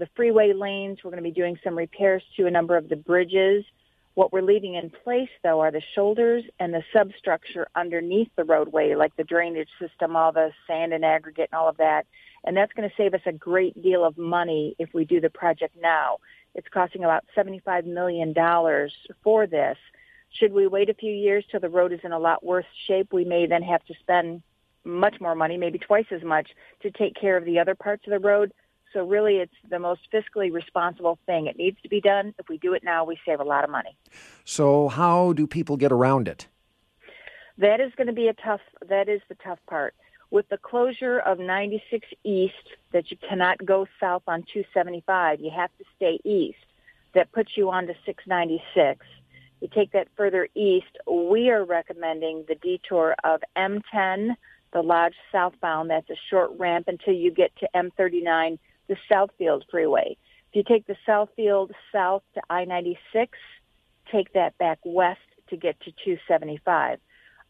the freeway lanes. We're going to be doing some repairs to a number of the bridges. What we're leaving in place, though, are the shoulders and the substructure underneath the roadway, like the drainage system, all the sand and aggregate and all of that. And that's going to save us a great deal of money if we do the project now. It's costing about $75 million for this. Should we wait a few years till the road is in a lot worse shape, we may then have to spend much more money, maybe twice as much, to take care of the other parts of the road. So really, it's the most fiscally responsible thing. It needs to be done. If we do it now, we save a lot of money. So how do people get around it? That is going to be a tough. That is the tough part. With the closure of 96 East, that you cannot go south on 275, you have to stay east. That puts you on to 696. You take that further east. We are recommending the detour of M10, the Lodge southbound. That's a short ramp until you get to M39 the Southfield Freeway. If you take the Southfield south to I-96, take that back west to get to 275.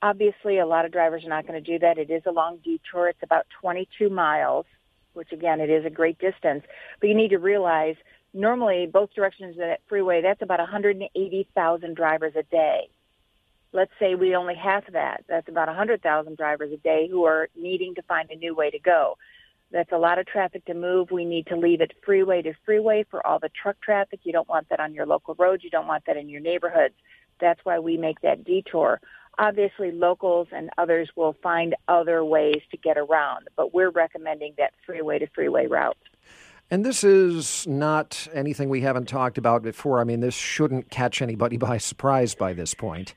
Obviously, a lot of drivers are not going to do that. It is a long detour. It's about 22 miles, which again, it is a great distance. But you need to realize normally both directions of that freeway, that's about 180,000 drivers a day. Let's say we only have that. That's about 100,000 drivers a day who are needing to find a new way to go. That's a lot of traffic to move. We need to leave it freeway to freeway for all the truck traffic. You don't want that on your local roads. You don't want that in your neighborhoods. That's why we make that detour. Obviously, locals and others will find other ways to get around, but we're recommending that freeway to freeway route. And this is not anything we haven't talked about before. I mean, this shouldn't catch anybody by surprise by this point.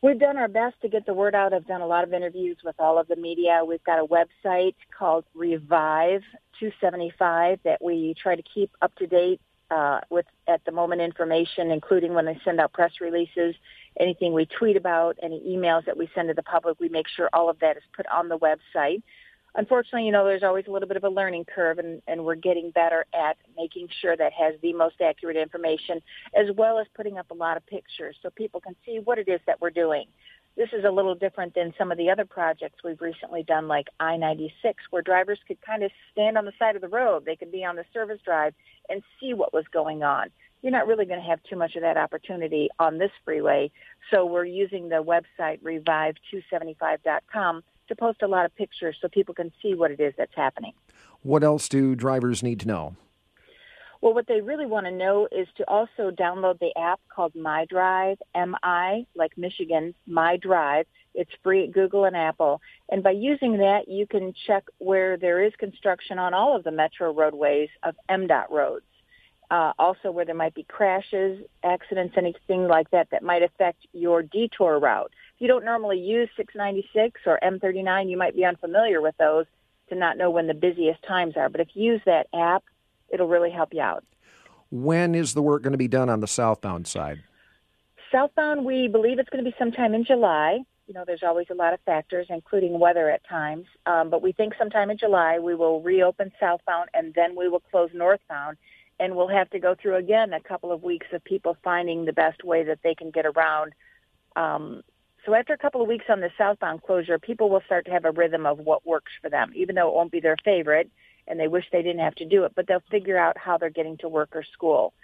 We've done our best to get the word out. I've done a lot of interviews with all of the media. We've got a website called Revive 275 that we try to keep up to date uh, with at the moment information, including when they send out press releases, anything we tweet about, any emails that we send to the public. We make sure all of that is put on the website unfortunately, you know, there's always a little bit of a learning curve, and, and we're getting better at making sure that has the most accurate information, as well as putting up a lot of pictures so people can see what it is that we're doing. This is a little different than some of the other projects we've recently done, like I-96, where drivers could kind of stand on the side of the road. They could be on the service drive and see what was going on. You're not really going to have too much of that opportunity on this freeway. So we're using the website revive275.com to post a lot of pictures so people can see what it is that's happening. What else do drivers need to know? Well, what they really want to know is to also download the app called Mi Drive, M-I, like Michigan, Mi Drive. It's free at Google and Apple. And by using that, you can check where there is construction on all of the metro roadways of MDOT roads. Uh, also where there might be crashes, accidents, anything like that that might affect your detour route you don't normally use 696 or M39, you might be unfamiliar with those to not know when the busiest times are. But if you use that app, it'll really help you out. When is the work going to be done on the southbound side? Southbound, we believe it's going to be sometime in July. You know, there's always a lot of factors, including weather at times. Um, but we think sometime in July we will reopen southbound and then we will close northbound. And we'll have to go through again a couple of weeks of people finding the best way that they can get around um, so after a couple of weeks on the southbound closure, people will start to have a rhythm of what works for them, even though it won't be their favorite and they wish they didn't have to do it, but they'll figure out how they're getting to work or school.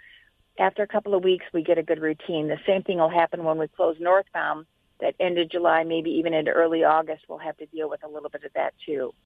After a couple of weeks, we get a good routine. The same thing will happen when we close northbound. That end of July, maybe even into early August, we'll have to deal with a little bit of that too.